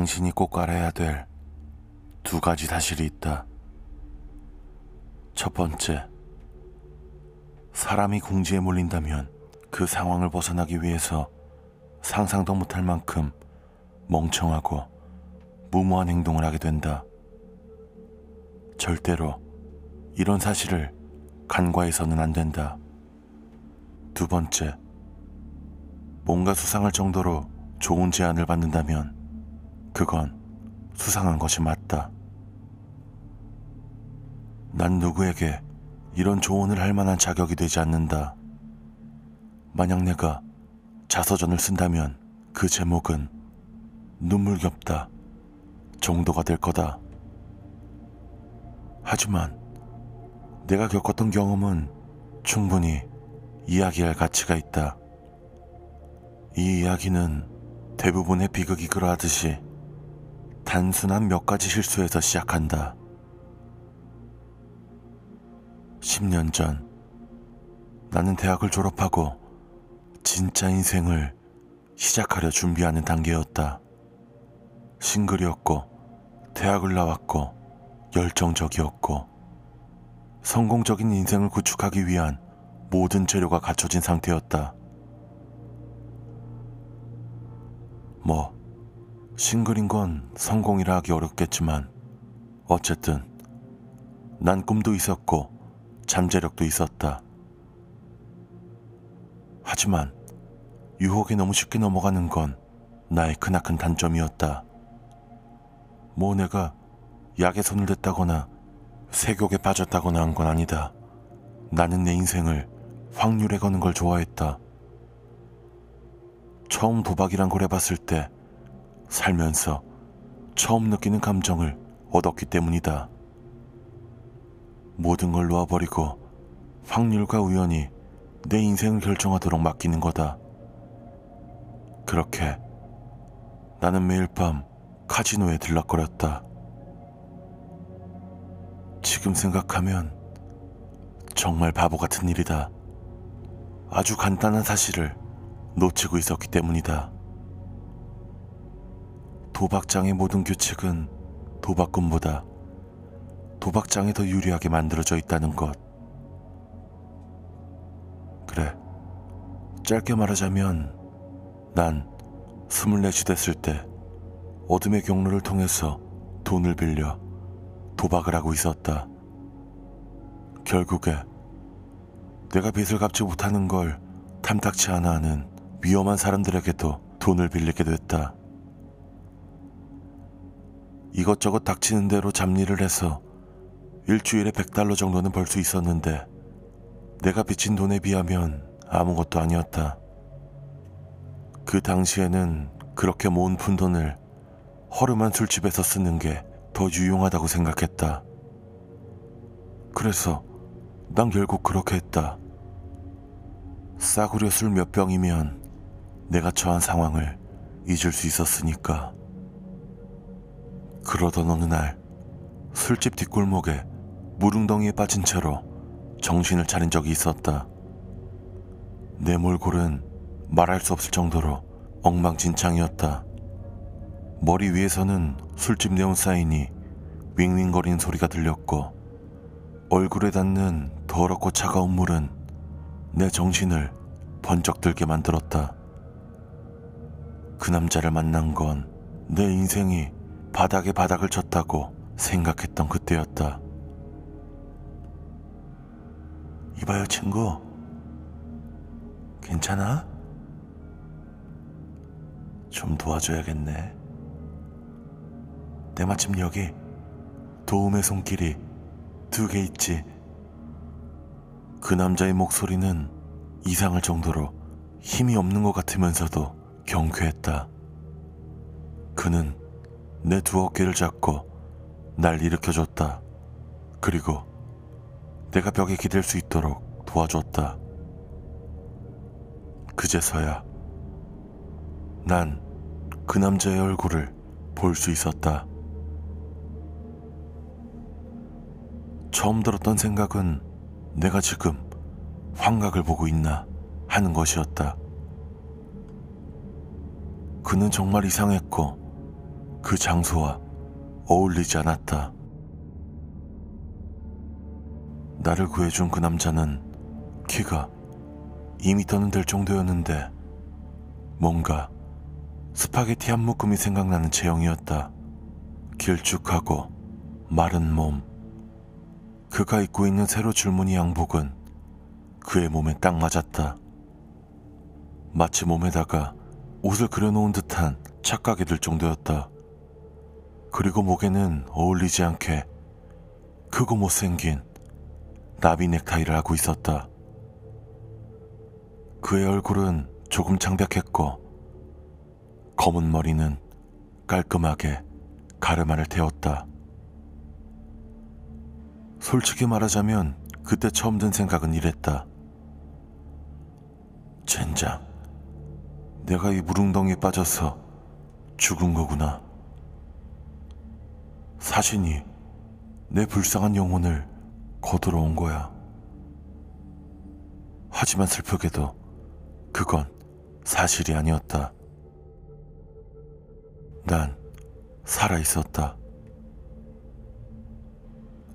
당신이 꼭 알아야 될 두 가지 사실이 있다. 첫 번째, 사람이 궁지에 몰린다면 그 상황을 벗어나기 위해서 상상도 못할 만큼 멍청하고 무모한 행동을 하게 된다. 절대로 이런 사실을 간과해서는 안 된다. 두 번째, 뭔가 수상할 정도로 좋은 제안을 받는다면 그건 수상한 것이 맞다. 난 누구에게 이런 조언을 할 만한 자격이 되지 않는다. 만약 내가 자서전을 쓴다면 그 제목은 눈물겹다 정도가 될 거다. 하지만 내가 겪었던 경험은 충분히 이야기할 가치가 있다. 이 이야기는 대부분의 비극이 그러하듯이 단순한 몇 가지 실수에서 시작한다. 10년 전, 나는 대학을 졸업하고 진짜 인생을 시작하려 준비하는 단계였다. 싱글이었고, 대학을 나왔고, 열정적이었고, 성공적인 인생을 구축하기 위한 모든 재료가 갖춰진 상태였다. 뭐, 싱글인 건 성공이라 하기 어렵겠지만 어쨌든 난 꿈도 있었고 잠재력도 있었다. 하지만 유혹에 너무 쉽게 넘어가는 건 나의 크나큰 단점이었다. 뭐 내가 약에 손을 댔다거나 세욕에 빠졌다거나 한 건 아니다. 나는 내 인생을 확률에 거는 걸 좋아했다. 처음 도박이란 걸 해봤을 때 살면서 처음 느끼는 감정을 얻었기 때문이다. 모든 걸 놓아버리고 확률과 우연이 내 인생을 결정하도록 맡기는 거다. 그렇게 나는 매일 밤 카지노에 들락거렸다. 지금 생각하면 정말 바보 같은 일이다. 아주 간단한 사실을 놓치고 있었기 때문이다. 도박장의 모든 규칙은 도박꾼보다 도박장에 더 유리하게 만들어져 있다는 것. 그래. 짧게 말하자면 난 스물넷이 됐을 때 어둠의 경로를 통해서 돈을 빌려 도박을 하고 있었다. 결국에 내가 빚을 갚지 못하는 걸 탐탁치 않아 하는 위험한 사람들에게도 돈을 빌리게 됐다. 이것저것 닥치는 대로 잡일을 해서 일주일에 100달러 정도는 벌 수 있었는데 내가 빚진 돈에 비하면 아무것도 아니었다. 그 당시에는 그렇게 모은 푼돈을 허름한 술집에서 쓰는 게 더 유용하다고 생각했다. 그래서 난 결국 그렇게 했다. 싸구려 술 몇 병이면 내가 처한 상황을 잊을 수 있었으니까. 그러던 어느 날 술집 뒷골목에 무릉덩이에 빠진 채로 정신을 차린 적이 있었다. 내 몰골은 말할 수 없을 정도로 엉망진창이었다. 머리 위에서는 술집 네온 사인이 윙윙거리는 소리가 들렸고 얼굴에 닿는 더럽고 차가운 물은 내 정신을 번쩍 들게 만들었다. 그 남자를 만난 건 내 인생이 바닥에 바닥을 쳤다고 생각했던 그때였다. 이봐요, 친구. 괜찮아? 좀 도와줘야겠네. 때마침 여기 도움의 손길이 두 개 있지. 그 남자의 목소리는 이상할 정도로 힘이 없는 것 같으면서도 경쾌했다. 그는 내 두 어깨를 잡고 날 일으켜줬다. 그리고 내가 벽에 기댈 수 있도록 도와줬다. 그제서야 난 그 남자의 얼굴을 볼 수 있었다. 처음 들었던 생각은 내가 지금 환각을 보고 있나 하는 것이었다. 그는 정말 이상했고 그 장소와 어울리지 않았다. 나를 구해준 그 남자는 키가 2미터는 될 정도였는데 뭔가 스파게티 한 묶음이 생각나는 체형이었다. 길쭉하고 마른 몸. 그가 입고 있는 새로 줄무늬 양복은 그의 몸에 딱 맞았다. 마치 몸에다가 옷을 그려놓은 듯한 착각이 들 정도였다. 그리고 목에는 어울리지 않게 크고 못생긴 나비 넥타이를 하고 있었다. 그의 얼굴은 조금 창백했고 검은 머리는 깔끔하게 가르마를 태웠다. 솔직히 말하자면 그때 처음 든 생각은 이랬다. 젠장, 내가 이 무릉덩이에 빠져서 죽은 거구나. 사신이 내 불쌍한 영혼을 거두러 온 거야. 하지만 슬프게도 그건 사실이 아니었다. 난 살아 있었다.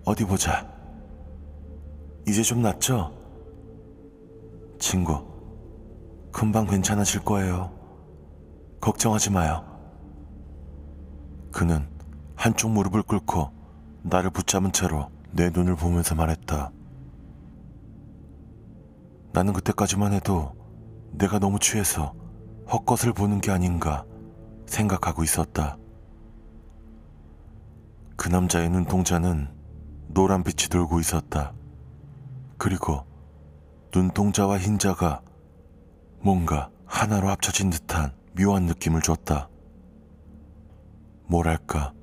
어디 보자. 이제 좀 낫죠? 친구, 금방 괜찮아질 거예요. 걱정하지 마요. 그는 한쪽 무릎을 꿇고 나를 붙잡은 채로 내 눈을 보면서 말했다. 나는 그때까지만 해도 내가 너무 취해서 헛것을 보는 게 아닌가 생각하고 있었다. 그 남자의 눈동자는 노란 빛이 돌고 있었다. 그리고 눈동자와 흰자가 뭔가 하나로 합쳐진 듯한 묘한 느낌을 줬다. 뭐랄까,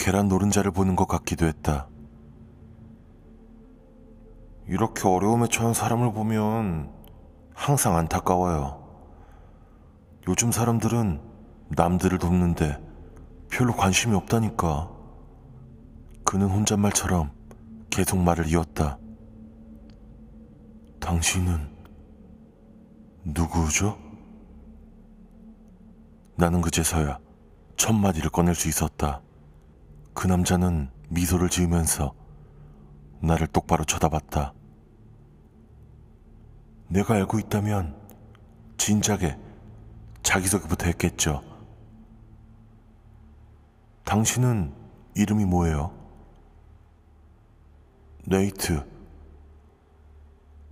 계란 노른자를 보는 것 같기도 했다. 이렇게 어려움에 처한 사람을 보면 항상 안타까워요. 요즘 사람들은 남들을 돕는데 별로 관심이 없다니까. 그는 혼잣말처럼 계속 말을 이었다. 당신은 누구죠? 나는 그제서야 첫 마디를 꺼낼 수 있었다. 그 남자는 미소를 지으면서 나를 똑바로 쳐다봤다. 내가 알고 있다면 진작에 자기소개부터 했겠죠. 당신은 이름이 뭐예요? 네이트.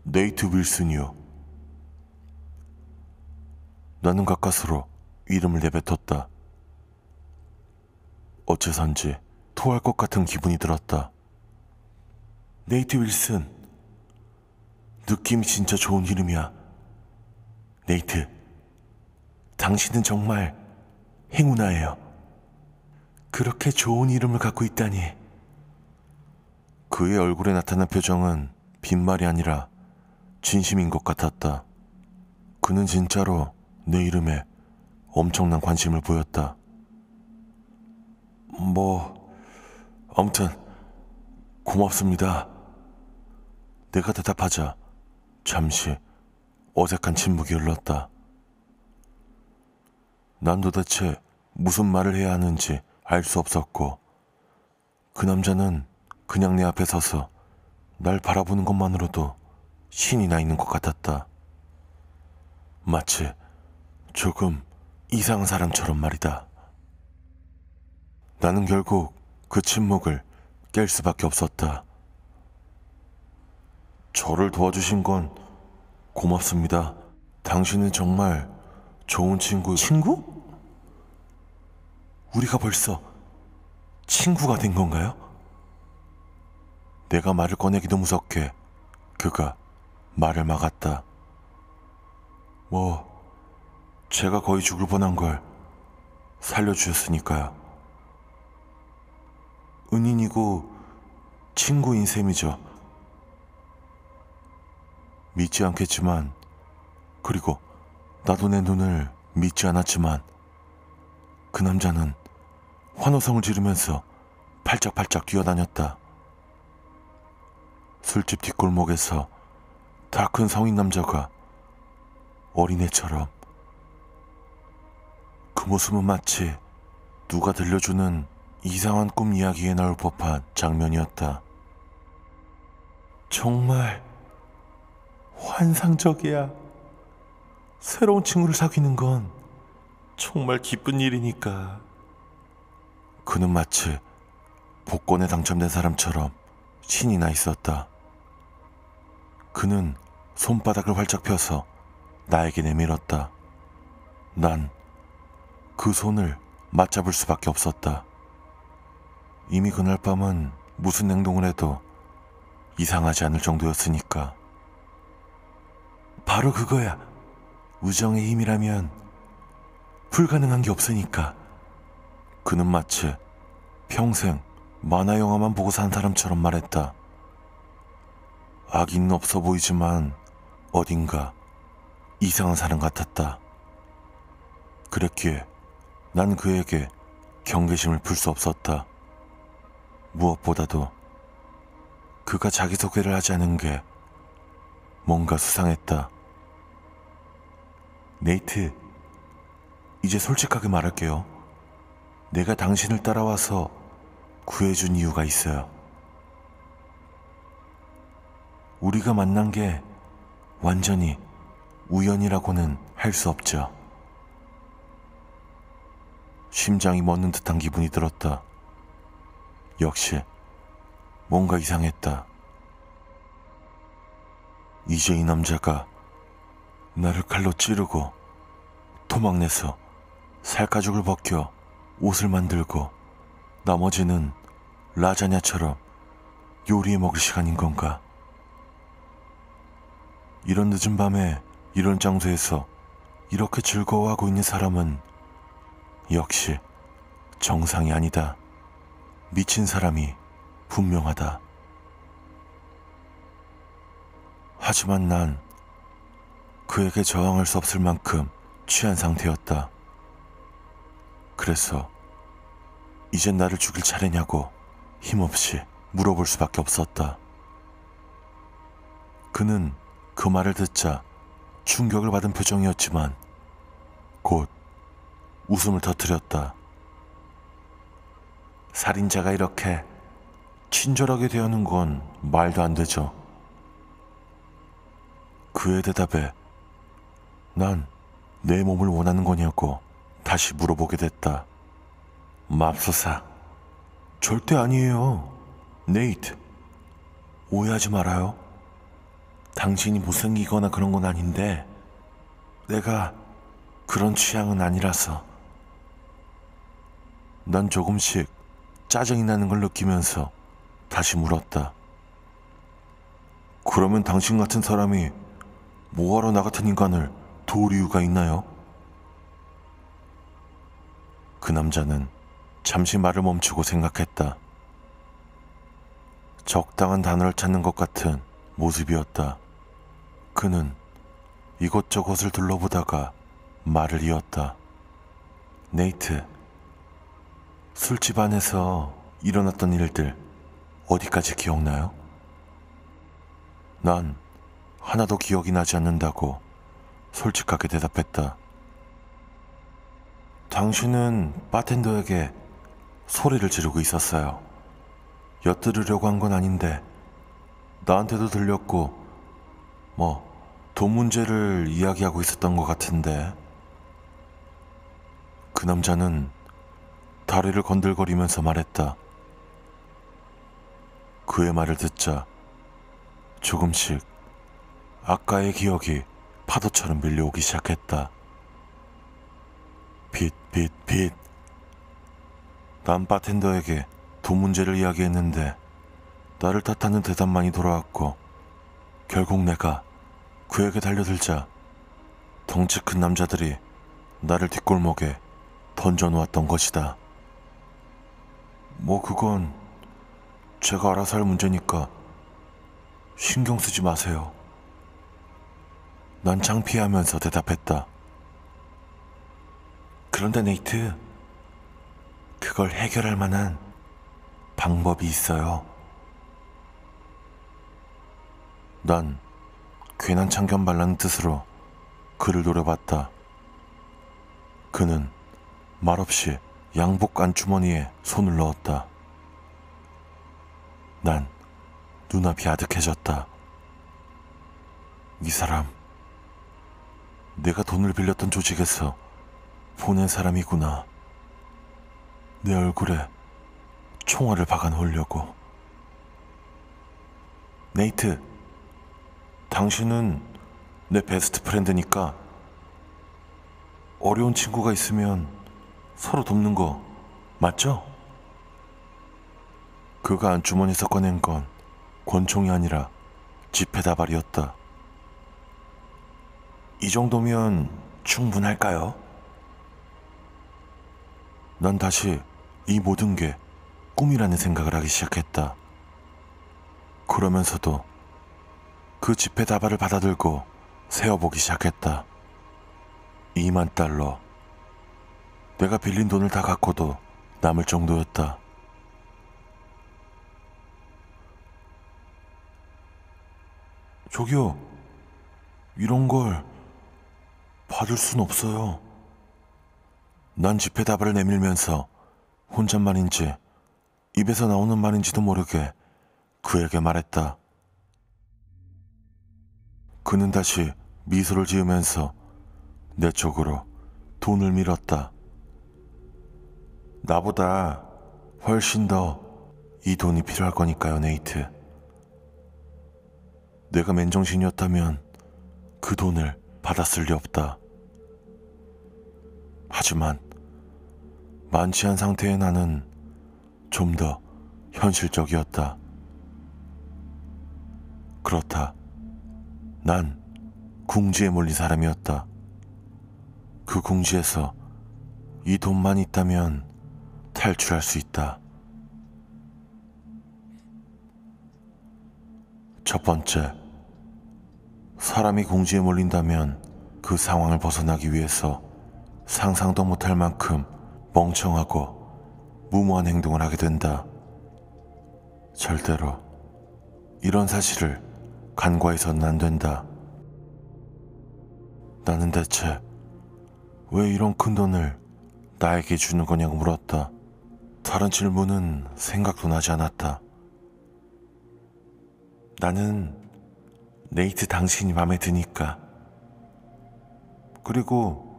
네이트 윌슨이요. 나는 가까스로 이름을 내뱉었다. 어째선지 토할 것 같은 기분이 들었다. 네이트 윌슨. 느낌이 진짜 좋은 이름이야. 네이트. 당신은 정말 행운아예요. 그렇게 좋은 이름을 갖고 있다니. 그의 얼굴에 나타난 표정은 빈말이 아니라 진심인 것 같았다. 그는 진짜로 내 이름에 엄청난 관심을 보였다. 뭐, 아무튼, 고맙습니다. 내가 대답하자 잠시 어색한 침묵이 흘렀다. 난 도대체 무슨 말을 해야 하는지 알 수 없었고, 그 남자는 그냥 내 앞에 서서 날 바라보는 것만으로도 신이 나 있는 것 같았다. 마치 조금 이상한 사람처럼 말이다. 나는 결국 그 침묵을 깰 수밖에 없었다. 저를 도와주신 건 고맙습니다. 당신은 정말 좋은 친구. 친구? 우리가 벌써 친구가 된 건가요? 내가 말을 꺼내기도 무섭게 그가 말을 막았다. 뭐, 제가 거의 죽을 뻔한 걸 살려주셨으니까요. 은인이고 친구인 셈이죠. 믿지 않겠지만, 그리고 나도 내 눈을 믿지 않았지만, 그 남자는 환호성을 지르면서 팔짝팔짝 뛰어다녔다. 술집 뒷골목에서 다 큰 성인 남자가 어린애처럼 그 모습은 마치 누가 들려주는 이상한 꿈 이야기에 나올 법한 장면이었다. 정말 환상적이야. 새로운 친구를 사귀는 건 정말 기쁜 일이니까. 그는 마치 복권에 당첨된 사람처럼 신이 나 있었다. 그는 손바닥을 활짝 펴서 나에게 내밀었다. 난 그 손을 맞잡을 수밖에 없었다. 이미 그날 밤은 무슨 행동을 해도 이상하지 않을 정도였으니까. 바로 그거야. 우정의 힘이라면 불가능한 게 없으니까. 그는 마치 평생 만화 영화만 보고 산 사람처럼 말했다. 악인은 없어 보이지만 어딘가 이상한 사람 같았다. 그랬기에 난 그에게 경계심을 풀 수 없었다. 무엇보다도 그가 자기소개를 하지 않은 게 뭔가 수상했다. 네이트, 이제 솔직하게 말할게요. 내가 당신을 따라와서 구해준 이유가 있어요. 우리가 만난 게 완전히 우연이라고는 할 수 없죠. 심장이 멎는 듯한 기분이 들었다. 역시 뭔가 이상했다. 이제 이 남자가 나를 칼로 찌르고 토막내서 살가죽을 벗겨 옷을 만들고 나머지는 라자냐처럼 요리해 먹을 시간인 건가? 이런 늦은 밤에 이런 장소에서 이렇게 즐거워하고 있는 사람은 역시 정상이 아니다. 미친 사람이 분명하다. 하지만 난 그에게 저항할 수 없을 만큼 취한 상태였다. 그래서 이젠 나를 죽일 차례냐고 힘없이 물어볼 수밖에 없었다. 그는 그 말을 듣자 충격을 받은 표정이었지만 곧 웃음을 터뜨렸다. 살인자가 이렇게 친절하게 대하는 건 말도 안 되죠. 그의 대답에 난 내 몸을 원하는 거냐고 다시 물어보게 됐다. 맙소사. 절대 아니에요. 네이트. 오해하지 말아요. 당신이 못생기거나 그런 건 아닌데, 내가 그런 취향은 아니라서. 난 조금씩 짜증이 나는 걸 느끼면서 다시 물었다. 그러면 당신 같은 사람이 뭐하러 나 같은 인간을 도울 이유가 있나요? 그 남자는 잠시 말을 멈추고 생각했다. 적당한 단어를 찾는 것 같은 모습이었다. 그는 이곳저곳을 둘러보다가 말을 이었다. 네이트, 술집 안에서 일어났던 일들 어디까지 기억나요? 난 하나도 기억이 나지 않는다고 솔직하게 대답했다. 당신은 바텐더에게 소리를 지르고 있었어요. 엿들으려고 한 건 아닌데 나한테도 들렸고 뭐 돈 문제를 이야기하고 있었던 것 같은데 그 남자는 다리를 건들거리면서 말했다. 그의 말을 듣자 조금씩 아까의 기억이 파도처럼 밀려오기 시작했다. 빚, 빚, 빚. 난 바텐더에게 돈 문제를 이야기했는데 나를 탓하는 대답만이 돌아왔고 결국 내가 그에게 달려들자 덩치 큰 남자들이 나를 뒷골목에 던져놓았던 것이다. 뭐 그건 제가 알아서 할 문제니까 신경 쓰지 마세요. 난 창피하면서 대답했다. 그런데 네이트, 그걸 해결할 만한 방법이 있어요. 난 괜한 참견 발라는 뜻으로 그를 노려봤다. 그는 말없이 양복 안주머니에 손을 넣었다. 난 눈앞이 아득해졌다. 이 사람, 내가 돈을 빌렸던 조직에서 보낸 사람이구나. 내 얼굴에 총알을 박아 놓으려고. 네이트, 당신은 내 베스트 프렌드니까 어려운 친구가 있으면 서로 돕는 거 맞죠? 그가 안주머니에서 꺼낸 건 권총이 아니라 지폐 다발이었다. 이 정도면 충분할까요? 난 다시 이 모든 게 꿈이라는 생각을 하기 시작했다. 그러면서도 그 지폐 다발을 받아들고 세어보기 시작했다. 2만 달러. 내가 빌린 돈을 다 갖고도 남을 정도였다. 저기요, 이런 걸 받을 순 없어요. 난 지폐 다발을 내밀면서 혼잣말인지 입에서 나오는 말인지도 모르게 그에게 말했다. 그는 다시 미소를 지으면서 내 쪽으로 돈을 밀었다. 나보다 훨씬 더 이 돈이 필요할 거니까요, 네이트. 내가 맨정신이었다면 그 돈을 받았을 리 없다. 하지만 만취한 상태의 나는 좀 더 현실적이었다. 그렇다. 난 궁지에 몰린 사람이었다. 그 궁지에서 이 돈만 있다면 탈출할 수 있다. 첫 번째, 사람이 궁지에 몰린다면 그 상황을 벗어나기 위해서 상상도 못할 만큼 멍청하고 무모한 행동을 하게 된다. 절대로 이런 사실을 간과해서는 안 된다. 나는 대체 왜 이런 큰 돈을 나에게 주는 거냐고 물었다. 다른 질문은 생각도 나지 않았다. 나는 네이트 당신이 마음에 드니까. 그리고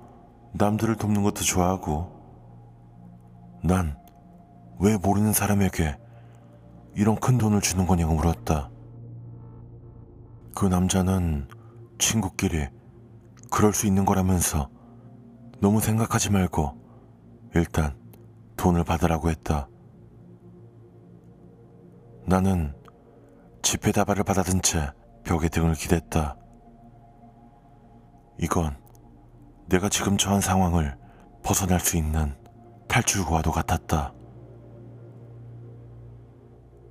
남들을 돕는 것도 좋아하고. 난 왜 모르는 사람에게 이런 큰 돈을 주는 거냐고 물었다. 그 남자는 친구끼리 그럴 수 있는 거라면서 너무 생각하지 말고 일단 돈을 받으라고 했다. 나는 지폐 다발을 받아든 채 벽에 등을 기댔다. 이건 내가 지금 처한 상황을 벗어날 수 있는 탈출구와도 같았다.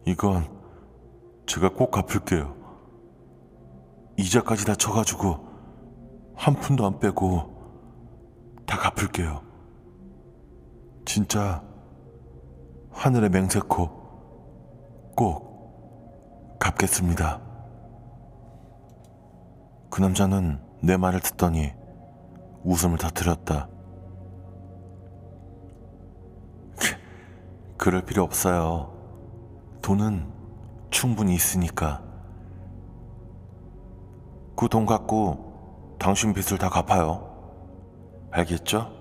이건 제가 꼭 갚을게요. 이자까지 다 쳐가지고 한 푼도 안 빼고 다 갚을게요. 진짜 하늘의 맹세코 꼭 갚겠습니다. 그 남자는 내 말을 듣더니 웃음을 터뜨렸다. 그럴 필요 없어요. 돈은 충분히 있으니까. 그 돈 갖고 당신 빚을 다 갚아요. 알겠죠?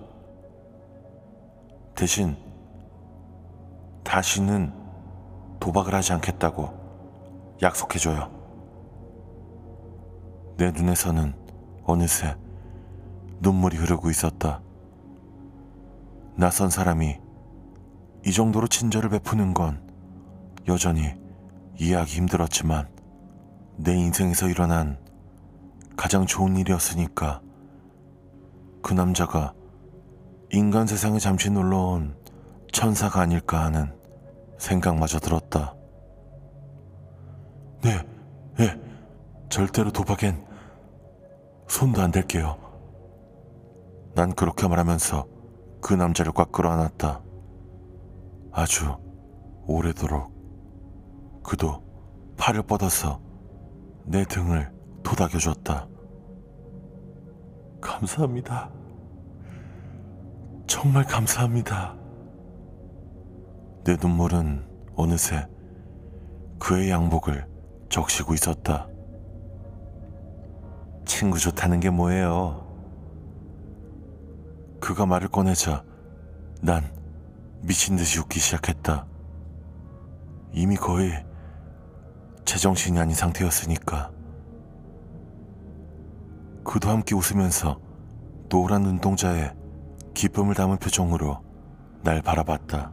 대신 다시는 도박을 하지 않겠다고 약속해줘요. 내 눈에서는 어느새 눈물이 흐르고 있었다. 낯선 사람이 이 정도로 친절을 베푸는 건 여전히 이해하기 힘들었지만 내 인생에서 일어난 가장 좋은 일이었으니까 그 남자가 인간 세상에 잠시 놀러온 천사가 아닐까 하는 생각마저 들었다. 네, 네, 절대로 도박엔 손도 안 댈게요. 난 그렇게 말하면서 그 남자를 꽉 끌어안았다. 아주 오래도록 그도 팔을 뻗어서 내 등을 도닥여줬다. 감사합니다. 정말 감사합니다. 내 눈물은 어느새 그의 양복을 적시고 있었다. 친구 좋다는 게 뭐예요? 그가 말을 꺼내자 난 미친 듯이 웃기 시작했다. 이미 거의 제정신이 아닌 상태였으니까. 그도 함께 웃으면서 노란 눈동자에 기쁨을 담은 표정으로 날 바라봤다.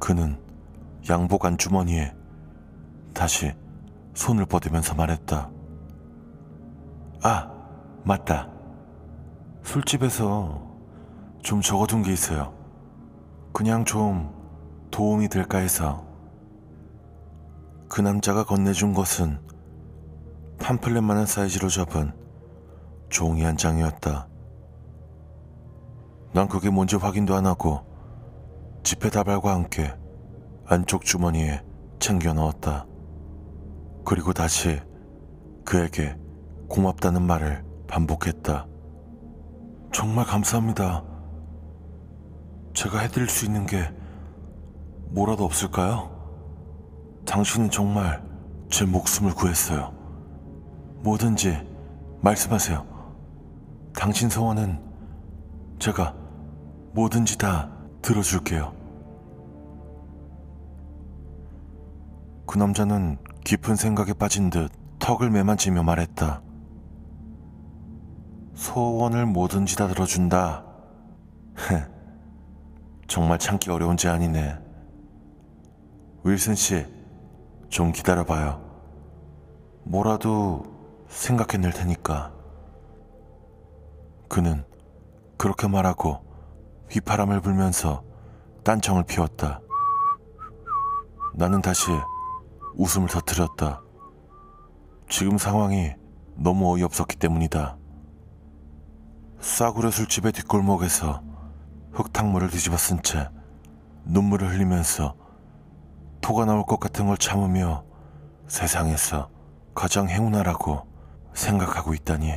그는 양복 안주머니에 다시 손을 뻗으면서 말했다. 아, 맞다. 술집에서 좀 적어둔 게 있어요. 그냥 좀 도움이 될까 해서. 그 남자가 건네준 것은 팜플렛만한 사이즈로 접은 종이 한 장이었다. 난 그게 뭔지 확인도 안 하고 지폐 다발과 함께 안쪽 주머니에 챙겨 넣었다. 그리고 다시 그에게 고맙다는 말을 반복했다. 정말 감사합니다. 제가 해드릴 수 있는 게 뭐라도 없을까요? 당신은 정말 제 목숨을 구했어요. 뭐든지 말씀하세요. 당신 소원은 제가 뭐든지 다 들어줄게요. 그 남자는 깊은 생각에 빠진 듯 턱을 매만지며 말했다. 소원을 뭐든지 다 들어준다. 정말 참기 어려운 제안이네. 윌슨 씨, 좀 기다려봐요. 뭐라도 생각해낼 테니까. 그는 그렇게 말하고 휘파람을 불면서 딴청을 피웠다. 나는 다시 웃음을 터뜨렸다. 지금 상황이 너무 어이없었기 때문이다. 싸구려 술집의 뒷골목에서 흙탕물을 뒤집어 쓴 채 눈물을 흘리면서 토가 나올 것 같은 걸 참으며 세상에서 가장 행운아라고 생각하고 있다니.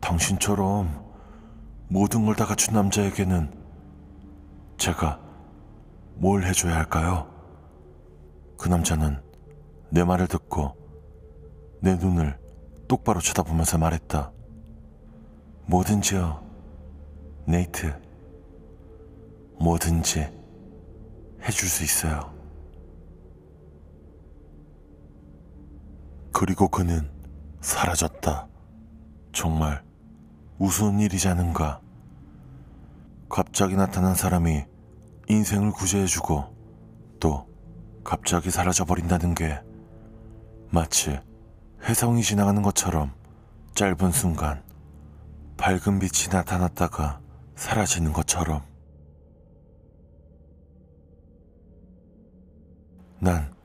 당신처럼 모든 걸 다 갖춘 남자에게는 제가 뭘 해줘야 할까요? 그 남자는 내 말을 듣고 내 눈을 똑바로 쳐다보면서 말했다. 뭐든지요, 네이트. 뭐든지 해줄 수 있어요. 그리고 그는 사라졌다. 정말 우스운 일이자는가. 갑자기 나타난 사람이 인생을 구제해주고 또 갑자기 사라져버린다는 게 마치 해성이 지나가는 것처럼 짧은 순간 밝은 빛이 나타났다가 사라지는 것처럼 난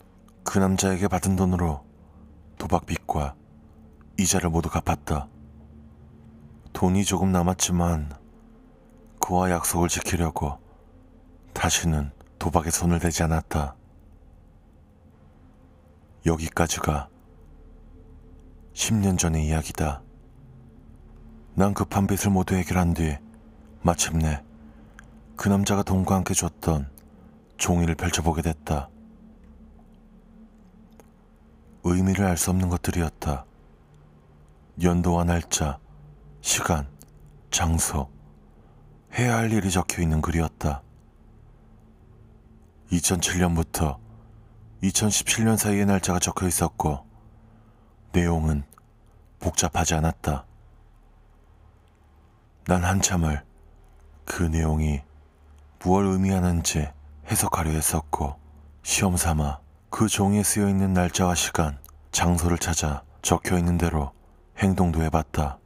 그 남자에게 받은 돈으로 도박빚과 이자를 모두 갚았다. 돈이 조금 남았지만 그와 약속을 지키려고 다시는 도박에 손을 대지 않았다. 여기까지가 10년 전의 이야기다. 난 급한 빚을 모두 해결한 뒤 마침내 그 남자가 돈과 함께 줬던 종이를 펼쳐보게 됐다. 의미를 알 수 없는 것들이었다. 연도와 날짜, 시간, 장소, 해야 할 일이 적혀 있는 글이었다. 2007년부터 2017년 사이의 날짜가 적혀 있었고, 내용은 복잡하지 않았다. 난 한참을 그 내용이 무엇 의미하는지 해석하려 했었고, 시험 삼아 그 종이에 쓰여 있는 날짜와 시간, 장소를 찾아 적혀 있는 대로 행동도 해봤다.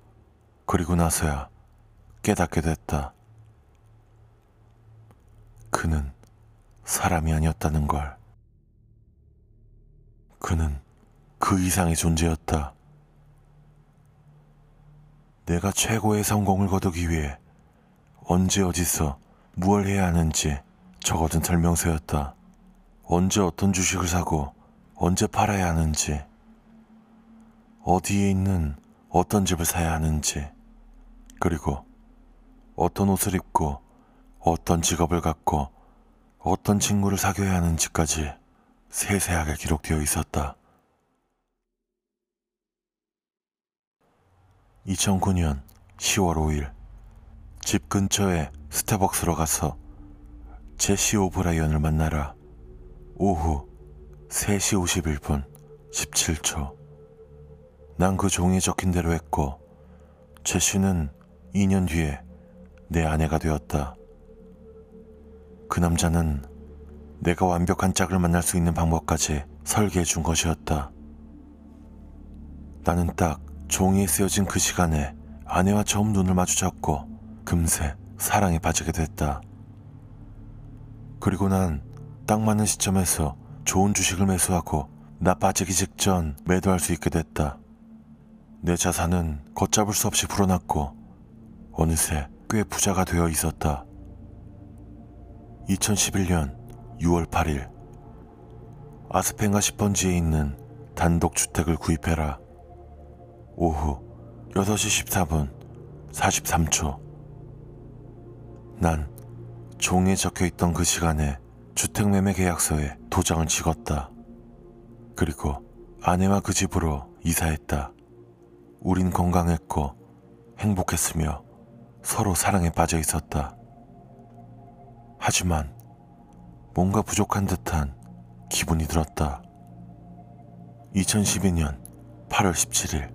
그리고 나서야 깨닫게 됐다. 그는 사람이 아니었다는 걸. 그는 그 이상의 존재였다. 내가 최고의 성공을 거두기 위해 언제 어디서 무얼 해야 하는지 적어둔 설명서였다. 언제 어떤 주식을 사고 언제 팔아야 하는지, 어디에 있는 어떤 집을 사야 하는지, 그리고 어떤 옷을 입고 어떤 직업을 갖고 어떤 친구를 사귀어야 하는지까지 세세하게 기록되어 있었다. 2009년 10월 5일 집 근처에 스타벅스로 가서 제시 오브라이언을 만나라. 오후 3시 51분 17초. 난 그 종이에 적힌 대로 했고 제시는 2년 뒤에 내 아내가 되었다. 그 남자는 내가 완벽한 짝을 만날 수 있는 방법까지 설계해 준 것이었다. 나는 딱 종이에 쓰여진 그 시간에 아내와 처음 눈을 마주쳤고 금세 사랑에 빠지게 됐다. 그리고 난 딱 맞는 시점에서 좋은 주식을 매수하고 나 빠지기 직전 매도할 수 있게 됐다. 내 자산은 걷잡을 수 없이 불어났고 어느새 꽤 부자가 되어 있었다. 2011년 6월 8일 아스펜가 10번지에 있는 단독 주택을 구입해라. 오후 6시 14분 43초. 난 종이에 적혀 있던 그 시간에 주택 매매 계약서에 도장을 찍었다. 그리고 아내와 그 집으로 이사했다. 우린 건강했고 행복했으며 서로 사랑에 빠져 있었다. 하지만 뭔가 부족한 듯한 기분이 들었다. 2012년 8월 17일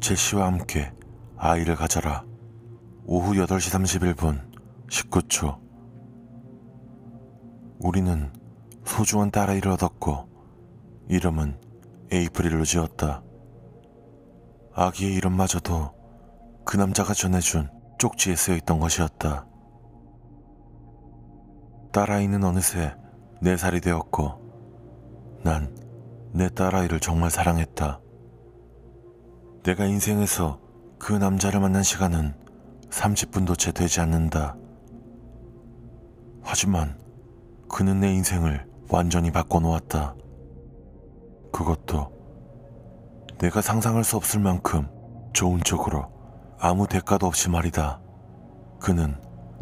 제시와 함께 아이를 가져라. 오후 8시 31분 19초. 우리는 소중한 딸아이를 얻었고 이름은 에이프릴로 지었다. 아기의 이름마저도 그 남자가 전해준 쪽지에 쓰여 있던 것이었다. 딸아이는 어느새 네 살이 되었고 난 내 딸아이를 정말 사랑했다. 내가 인생에서 그 남자를 만난 시간은 30분도 채 되지 않는다. 하지만 그는 내 인생을 완전히 바꿔놓았다. 그것도 내가 상상할 수 없을 만큼 좋은 쪽으로 아무 대가도 없이 말이다. 그는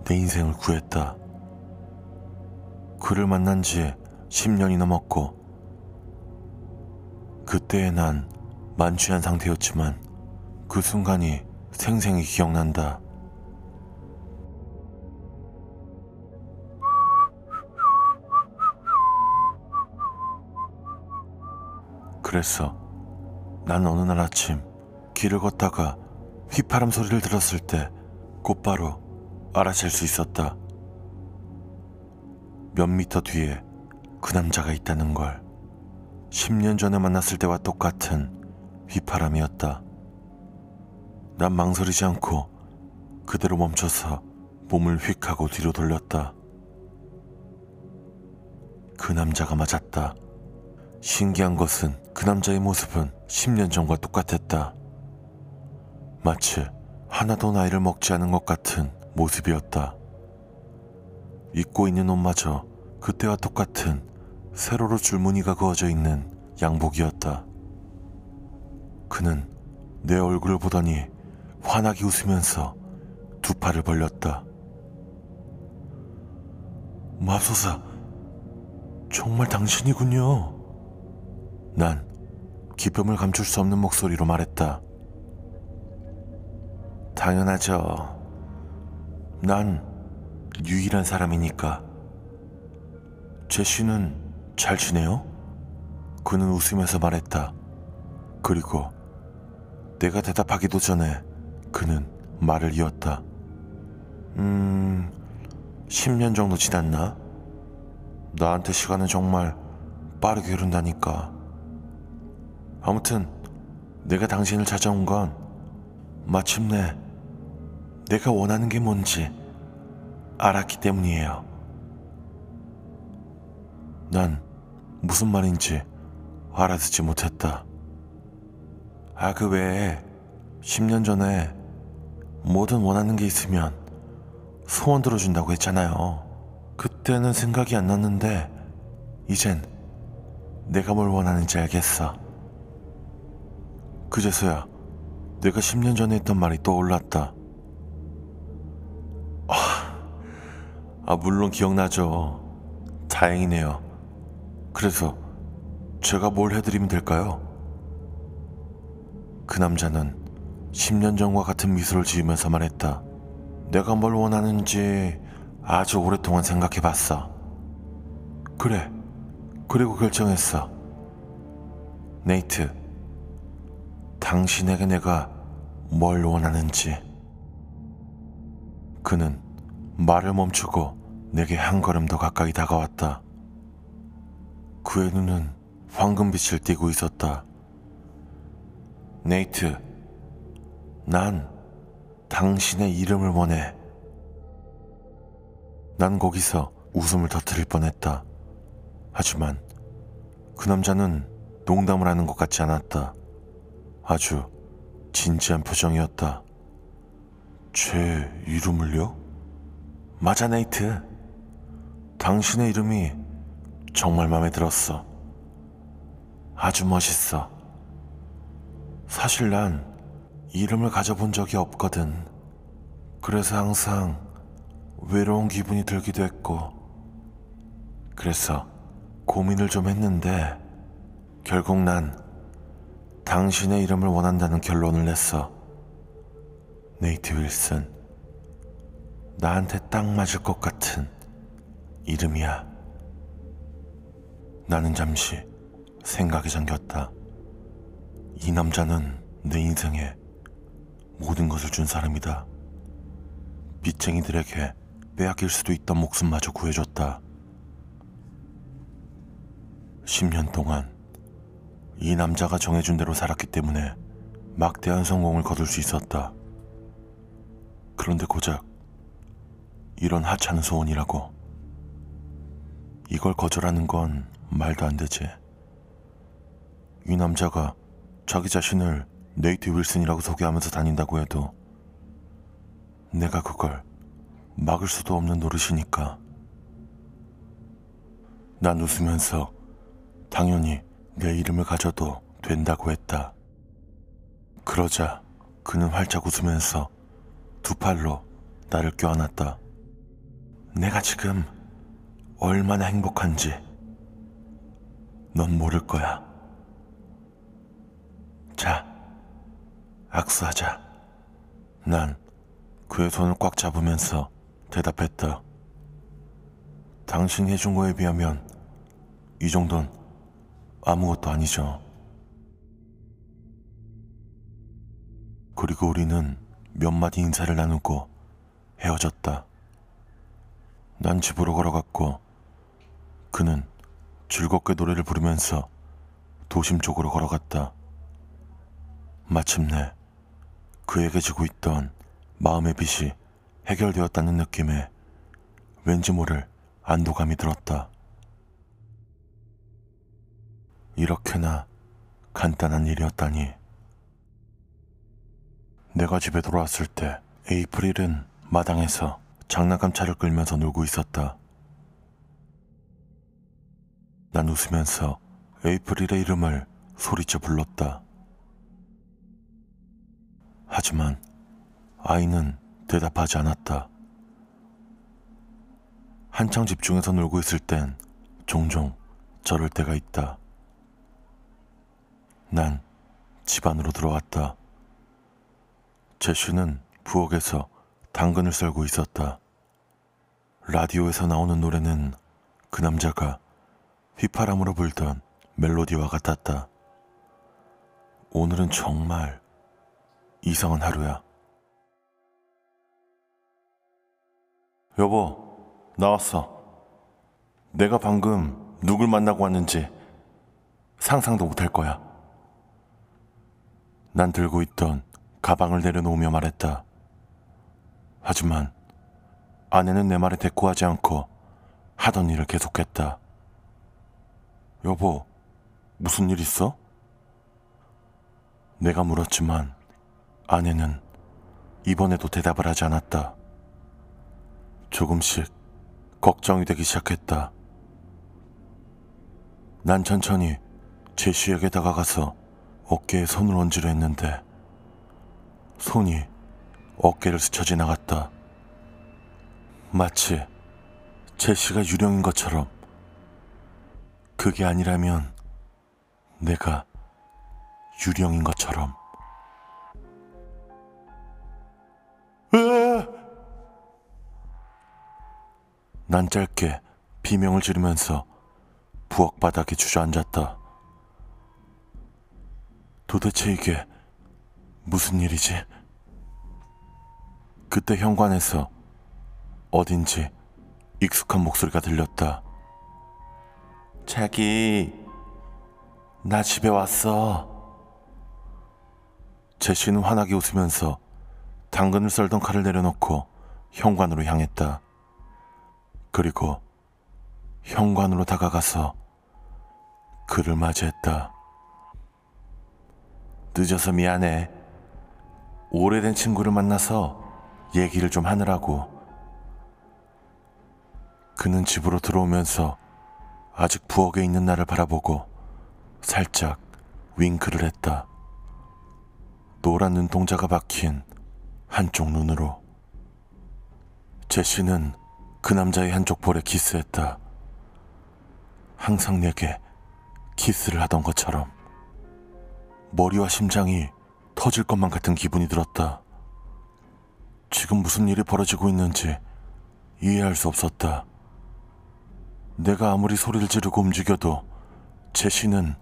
내 인생을 구했다. 그를 만난 지 10년이 넘었고, 그때의 난 만취한 상태였지만 그 순간이 생생히 기억난다. 그래서 난 어느 날 아침 길을 걷다가 휘파람 소리를 들었을 때 곧바로 알아챌 수 있었다. 몇 미터 뒤에 그 남자가 있다는 걸 10년 전에 만났을 때와 똑같은 휘파람이었다. 난 망설이지 않고 그대로 멈춰서 몸을 휙 하고 뒤로 돌렸다. 그 남자가 맞았다. 신기한 것은 그 남자의 모습은 10년 전과 똑같았다. 마치 하나도 나이를 먹지 않은 것 같은 모습이었다. 입고 있는 옷마저 그때와 똑같은 세로로 줄무늬가 그어져 있는 양복이었다. 그는 내 얼굴을 보더니 환하게 웃으면서 두 팔을 벌렸다. 맙소사, 정말 당신이군요. 난 기쁨을 감출 수 없는 목소리로 말했다. 당연하죠. 난 유일한 사람이니까. 제시는 잘 지내요? 그는 웃으면서 말했다. 그리고 내가 대답하기도 전에 그는 말을 이었다. 음, 10년 정도 지났나? 나한테 시간은 정말 빠르게 흐른다니까. 아무튼 내가 당신을 찾아온 건 마침내 내가 원하는 게 뭔지 알았기 때문이에요. 난 무슨 말인지 알아듣지 못했다. 아, 그 외에 10년 전에 뭐든 원하는 게 있으면 소원 들어준다고 했잖아요. 그때는 생각이 안 났는데, 이젠 내가 뭘 원하는지 알겠어. 그제서야 내가 10년 전에 했던 말이 떠올랐다. 아, 아, 물론 기억나죠. 다행이네요. 그래서 제가 뭘 해드리면 될까요? 그 남자는 10년 전과 같은 미소를 지으면서 말했다. 내가 뭘 원하는지 아주 오랫동안 생각해 봤어. 그래. 그리고 결정했어. 네이트, 당신에게 내가 뭘 원하는지. 그는 말을 멈추고 내게 한 걸음 더 가까이 다가왔다. 그의 눈은 황금빛을 띠고 있었다. 네이트, 난 당신의 이름을 원해. 난 거기서 웃음을 터뜨릴 뻔했다. 하지만 그 남자는 농담을 하는 것 같지 않았다. 아주 진지한 표정이었다. 제 이름을요? 맞아, 네이트. 당신의 이름이 정말 마음에 들었어. 아주 멋있어. 사실 난 이름을 가져본 적이 없거든. 그래서 항상 외로운 기분이 들기도 했고, 그래서 고민을 좀 했는데, 결국 난 당신의 이름을 원한다는 결론을 냈어. 네이트 윌슨. 나한테 딱 맞을 것 같은 이름이야. 나는 잠시 생각에 잠겼다. 이 남자는 내 인생에 모든 것을 준 사람이다. 빚쟁이들에게 빼앗길 수도 있던 목숨마저 구해줬다. 10년 동안 이 남자가 정해준 대로 살았기 때문에 막대한 성공을 거둘 수 있었다. 그런데 고작 이런 하찮은 소원이라고. 이걸 거절하는 건 말도 안 되지. 이 남자가 자기 자신을 네이트 윌슨이라고 소개하면서 다닌다고 해도 내가 그걸 막을 수도 없는 노릇이니까. 난 웃으면서 당연히 내 이름을 가져도 된다고 했다. 그러자 그는 활짝 웃으면서 두 팔로 나를 껴안았다. 내가 지금 얼마나 행복한지 넌 모를 거야. 자, 악수하자. 난 그의 손을 꽉 잡으면서 대답했다. 당신이 해준 거에 비하면 이 정도는 아무것도 아니죠. 그리고 우리는 몇 마디 인사를 나누고 헤어졌다. 난 집으로 걸어갔고 그는 즐겁게 노래를 부르면서 도심 쪽으로 걸어갔다. 마침내 그에게 지고 있던 마음의 빚이 해결되었다는 느낌에 왠지 모를 안도감이 들었다. 이렇게나 간단한 일이었다니. 내가 집에 돌아왔을 때 에이프릴은 마당에서 장난감 차를 끌면서 놀고 있었다. 난 웃으면서 에이프릴의 이름을 소리쳐 불렀다. 하지만 아이는 대답하지 않았다. 한창 집중해서 놀고 있을 땐 종종 저럴 때가 있다. 난 집 안으로 들어왔다. 제시는 부엌에서 당근을 썰고 있었다. 라디오에서 나오는 노래는 그 남자가 휘파람으로 불던 멜로디와 같았다. 오늘은 정말 이상한 하루야. 여보, 나왔어. 내가 방금 누굴 만나고 왔는지 상상도 못할 거야. 난 들고 있던 가방을 내려놓으며 말했다. 하지만 아내는 내 말에 대꾸하지 않고 하던 일을 계속했다. 여보, 무슨 일 있어? 내가 물었지만 아내는 이번에도 대답을 하지 않았다. 조금씩 걱정이 되기 시작했다. 난 천천히 제시에게 다가가서 어깨에 손을 얹으려 했는데 손이 어깨를 스쳐 지나갔다. 마치 제시가 유령인 것처럼 그게 아니라면 내가 유령인 것처럼 난 짧게 비명을 지르면서 부엌 바닥에 주저앉았다. 도대체 이게 무슨 일이지? 그때 현관에서 어딘지 익숙한 목소리가 들렸다. 자기, 나 집에 왔어. 제시는 환하게 웃으면서 당근을 썰던 칼을 내려놓고 현관으로 향했다. 그리고 현관으로 다가가서 그를 맞이했다. 늦어서 미안해. 오래된 친구를 만나서 얘기를 좀 하느라고. 그는 집으로 들어오면서 아직 부엌에 있는 나를 바라보고 살짝 윙크를 했다. 노란 눈동자가 박힌 한쪽 눈으로. 제시는 그 남자의 한쪽 볼에 키스했다. 항상 내게 키스를 하던 것처럼. 머리와 심장이 터질 것만 같은 기분이 들었다. 지금 무슨 일이 벌어지고 있는지 이해할 수 없었다. 내가 아무리 소리를 지르고 움직여도 제시는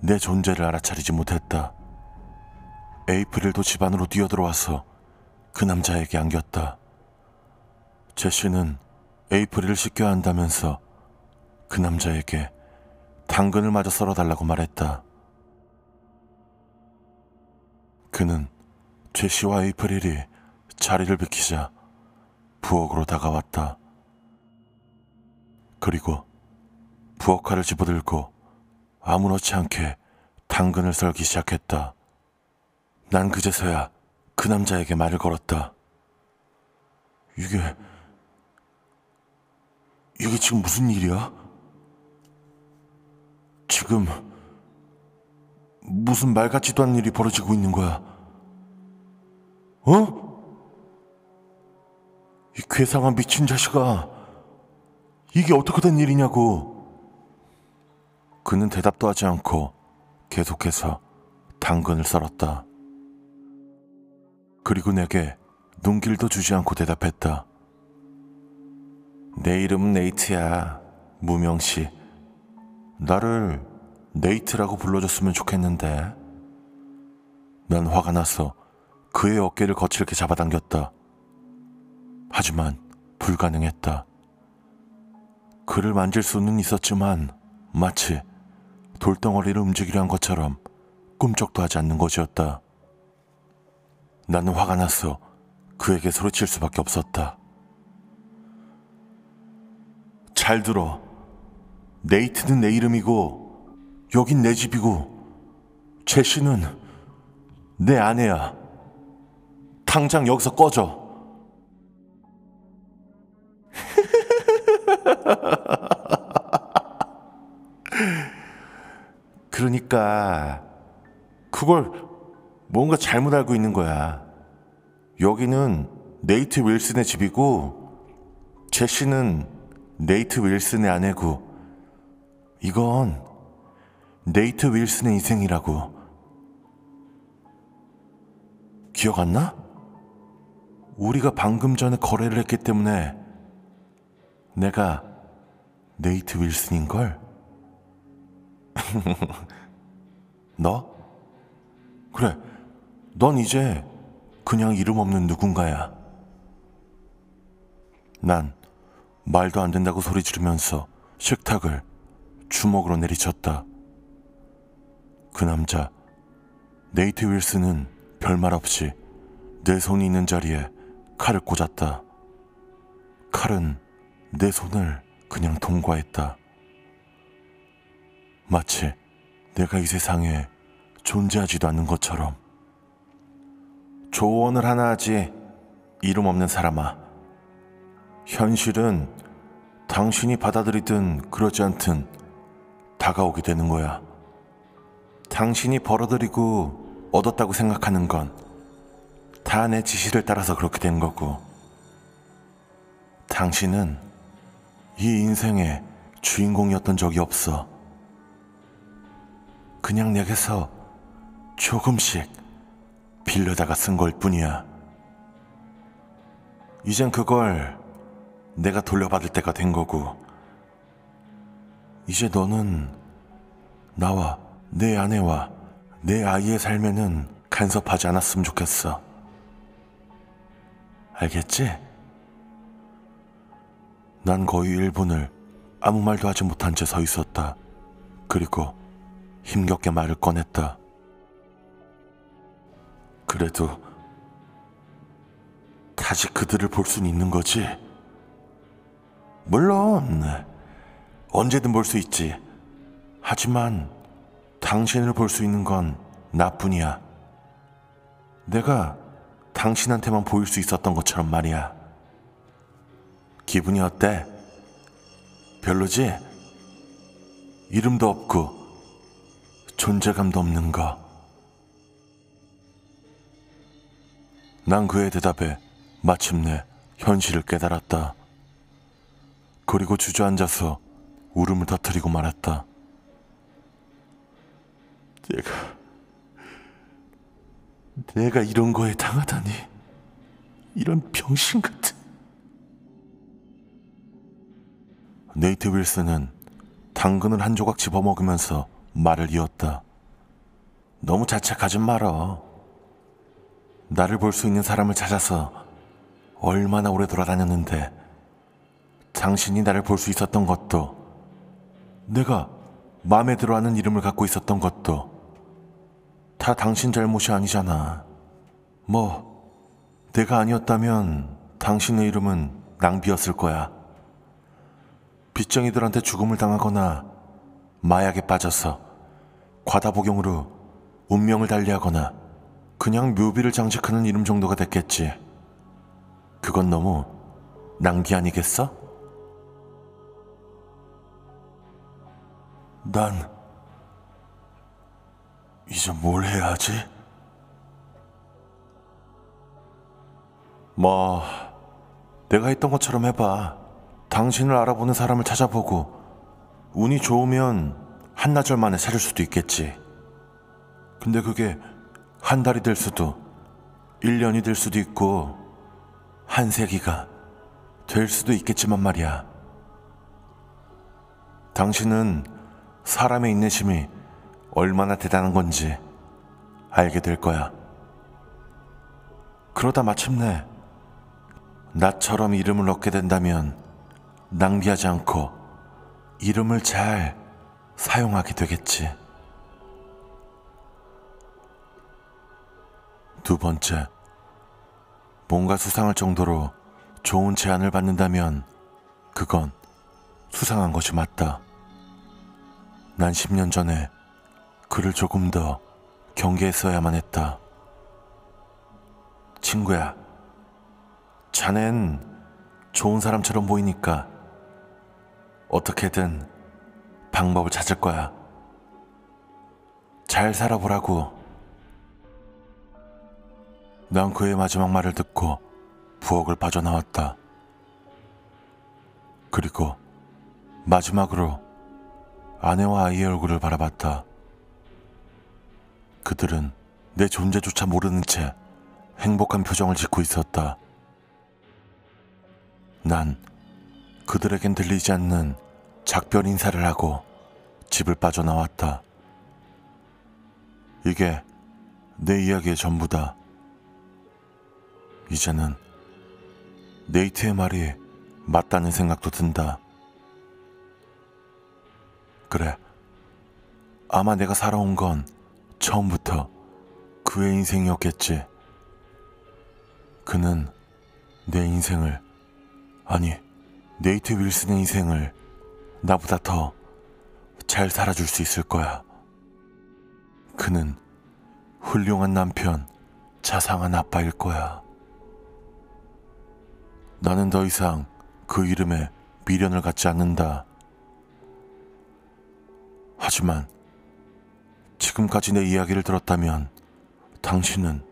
내 존재를 알아차리지 못했다. 에이프릴도 집 안으로 뛰어들어와서 그 남자에게 안겼다. 제시는 에이프릴을 씻겨야 한다면서 그 남자에게 당근을 마저 썰어달라고 말했다. 그는 제시와 에이프릴이 자리를 비키자 부엌으로 다가왔다. 그리고 부엌칼을 집어들고 아무렇지 않게 당근을 썰기 시작했다. 난 그제서야 그 남자에게 말을 걸었다. 이게, 이게 지금 무슨 일이야? 지금 무슨 말 같지도 않은 일이 벌어지고 있는 거야. 어? 이 괴상한 미친 자식아. 이게 어떻게 된 일이냐고. 그는 대답도 하지 않고 계속해서 당근을 썰었다. 그리고 내게 눈길도 주지 않고 대답했다. 내 이름은 네이트야. 무명씨. 나를 네이트라고 불러줬으면 좋겠는데. 난 화가 나서 그의 어깨를 거칠게 잡아당겼다. 하지만 불가능했다. 그를 만질 수는 있었지만 마치 돌덩어리를 움직이려 한 것처럼 꿈쩍도 하지 않는 것이었다. 나는 화가 나서 그에게 소리칠 수밖에 없었다. 잘 들어. 네이트는 내 이름이고, 여긴 내 집이고, 제시는 내 아내야. 당장 여기서 꺼져. 그러니까 그걸 뭔가 잘못 알고 있는 거야. 여기는 네이트 윌슨의 집이고 제시는 네이트 윌슨의 아내고 이건 네이트 윌슨의 인생이라고. 기억 안 나? 우리가 방금 전에 거래를 했기 때문에 내가 네이트 윌슨인 걸? 너? 그래, 넌 이제 그냥 이름 없는 누군가야. 난 말도 안 된다고 소리 지르면서 식탁을 주먹으로 내리쳤다. 그 남자, 네이트 윌슨은 별말 없이 내 손이 있는 자리에 칼을 꽂았다. 칼은 내 손을 그냥 통과했다. 마치 내가 이 세상에 존재하지도 않는 것처럼. 조언을 하나 하지, 이름 없는 사람아. 현실은 당신이 받아들이든 그러지 않든 다가오게 되는 거야. 당신이 벌어들이고 얻었다고 생각하는 건 다 내 지시를 따라서 그렇게 된 거고. 당신은 이 인생의 주인공이었던 적이 없어. 그냥 내게서 조금씩 빌려다가 쓴 걸 뿐이야. 이젠 그걸 내가 돌려받을 때가 된 거고, 이제 너는 나와 내 아내와 내 아이의 삶에는 간섭하지 않았으면 좋겠어. 알겠지? 난 거의 1분을 아무 말도 하지 못한 채 서 있었다. 그리고 힘겹게 말을 꺼냈다. 그래도 다시 그들을 볼 수는 있는 거지. 물론 언제든 볼 수 있지. 하지만 당신을 볼 수 있는 건 나뿐이야. 내가 당신한테만 보일 수 있었던 것처럼 말이야. 기분이 어때? 별로지? 이름도 없고 존재감도 없는 거. 난 그의 대답에 마침내 현실을 깨달았다. 그리고 주저앉아서 울음을 터뜨리고 말았다. 내가 내가 이런 거에 당하다니 이런 병신 같은 네이트 윌슨은 당근을 한 조각 집어먹으면서 말을 이었다. 너무 자책하지 말어. 나를 볼 수 있는 사람을 찾아서 얼마나 오래 돌아다녔는데 당신이 나를 볼 수 있었던 것도 내가 마음에 들어하는 이름을 갖고 있었던 것도 다 당신 잘못이 아니잖아. 뭐 내가 아니었다면 당신의 이름은 낭비였을 거야. 빚쟁이들한테 죽음을 당하거나 마약에 빠져서 과다 복용으로 운명을 달리하거나 그냥 묘비를 장식하는 이름 정도가 됐겠지. 그건 너무 낭비 아니겠어? 난 이제 뭘 해야 하지? 뭐 내가 했던 것처럼 해봐. 당신을 알아보는 사람을 찾아보고 운이 좋으면 한나절 만에 찾을 수도 있겠지. 근데 그게 한 달이 될 수도, 1년이 될 수도 있고, 한 세기가 될 수도 있겠지만 말이야. 당신은 사람의 인내심이 얼마나 대단한 건지 알게 될 거야. 그러다 마침내 나처럼 이름을 얻게 된다면 낭비하지 않고 이름을 잘 사용하게 되겠지. 두 번째, 뭔가 수상할 정도로 좋은 제안을 받는다면 그건 수상한 것이 맞다. 난 10년 전에 그를 조금 더 경계했어야만 했다. 친구야, 자넨 좋은 사람처럼 보이니까 어떻게든 방법을 찾을 거야. 잘 살아보라고. 난 그의 마지막 말을 듣고 부엌을 빠져나왔다. 그리고 마지막으로 아내와 아이의 얼굴을 바라봤다. 그들은 내 존재조차 모르는 채 행복한 표정을 짓고 있었다. 난 그들에겐 들리지 않는 작별 인사를 하고 집을 빠져나왔다. 이게 내 이야기의 전부다. 이제는 네이트의 말이 맞다는 생각도 든다. 그래. 아마 내가 살아온 건 처음부터 그의 인생이었겠지. 그는 내 인생을, 아니, 네이트 윌슨의 인생을 나보다 더 잘 살아줄 수 있을 거야. 그는 훌륭한 남편, 자상한 아빠일 거야. 나는 더 이상 그 이름에 미련을 갖지 않는다. 하지만 지금까지 내 이야기를 들었다면 당신은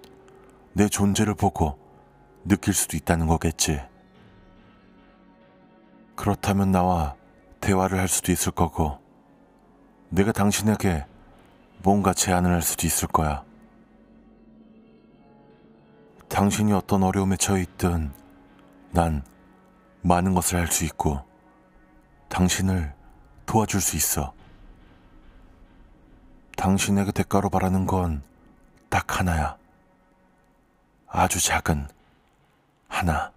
내 존재를 보고 느낄 수도 있다는 거겠지. 그렇다면 나와 대화를 할 수도 있을 거고, 내가 당신에게 뭔가 제안을 할 수도 있을 거야. 당신이 어떤 어려움에 처해 있든 난 많은 것을 할 수 있고 당신을 도와줄 수 있어. 당신에게 대가로 바라는 건 딱 하나야. 아주 작은 하나.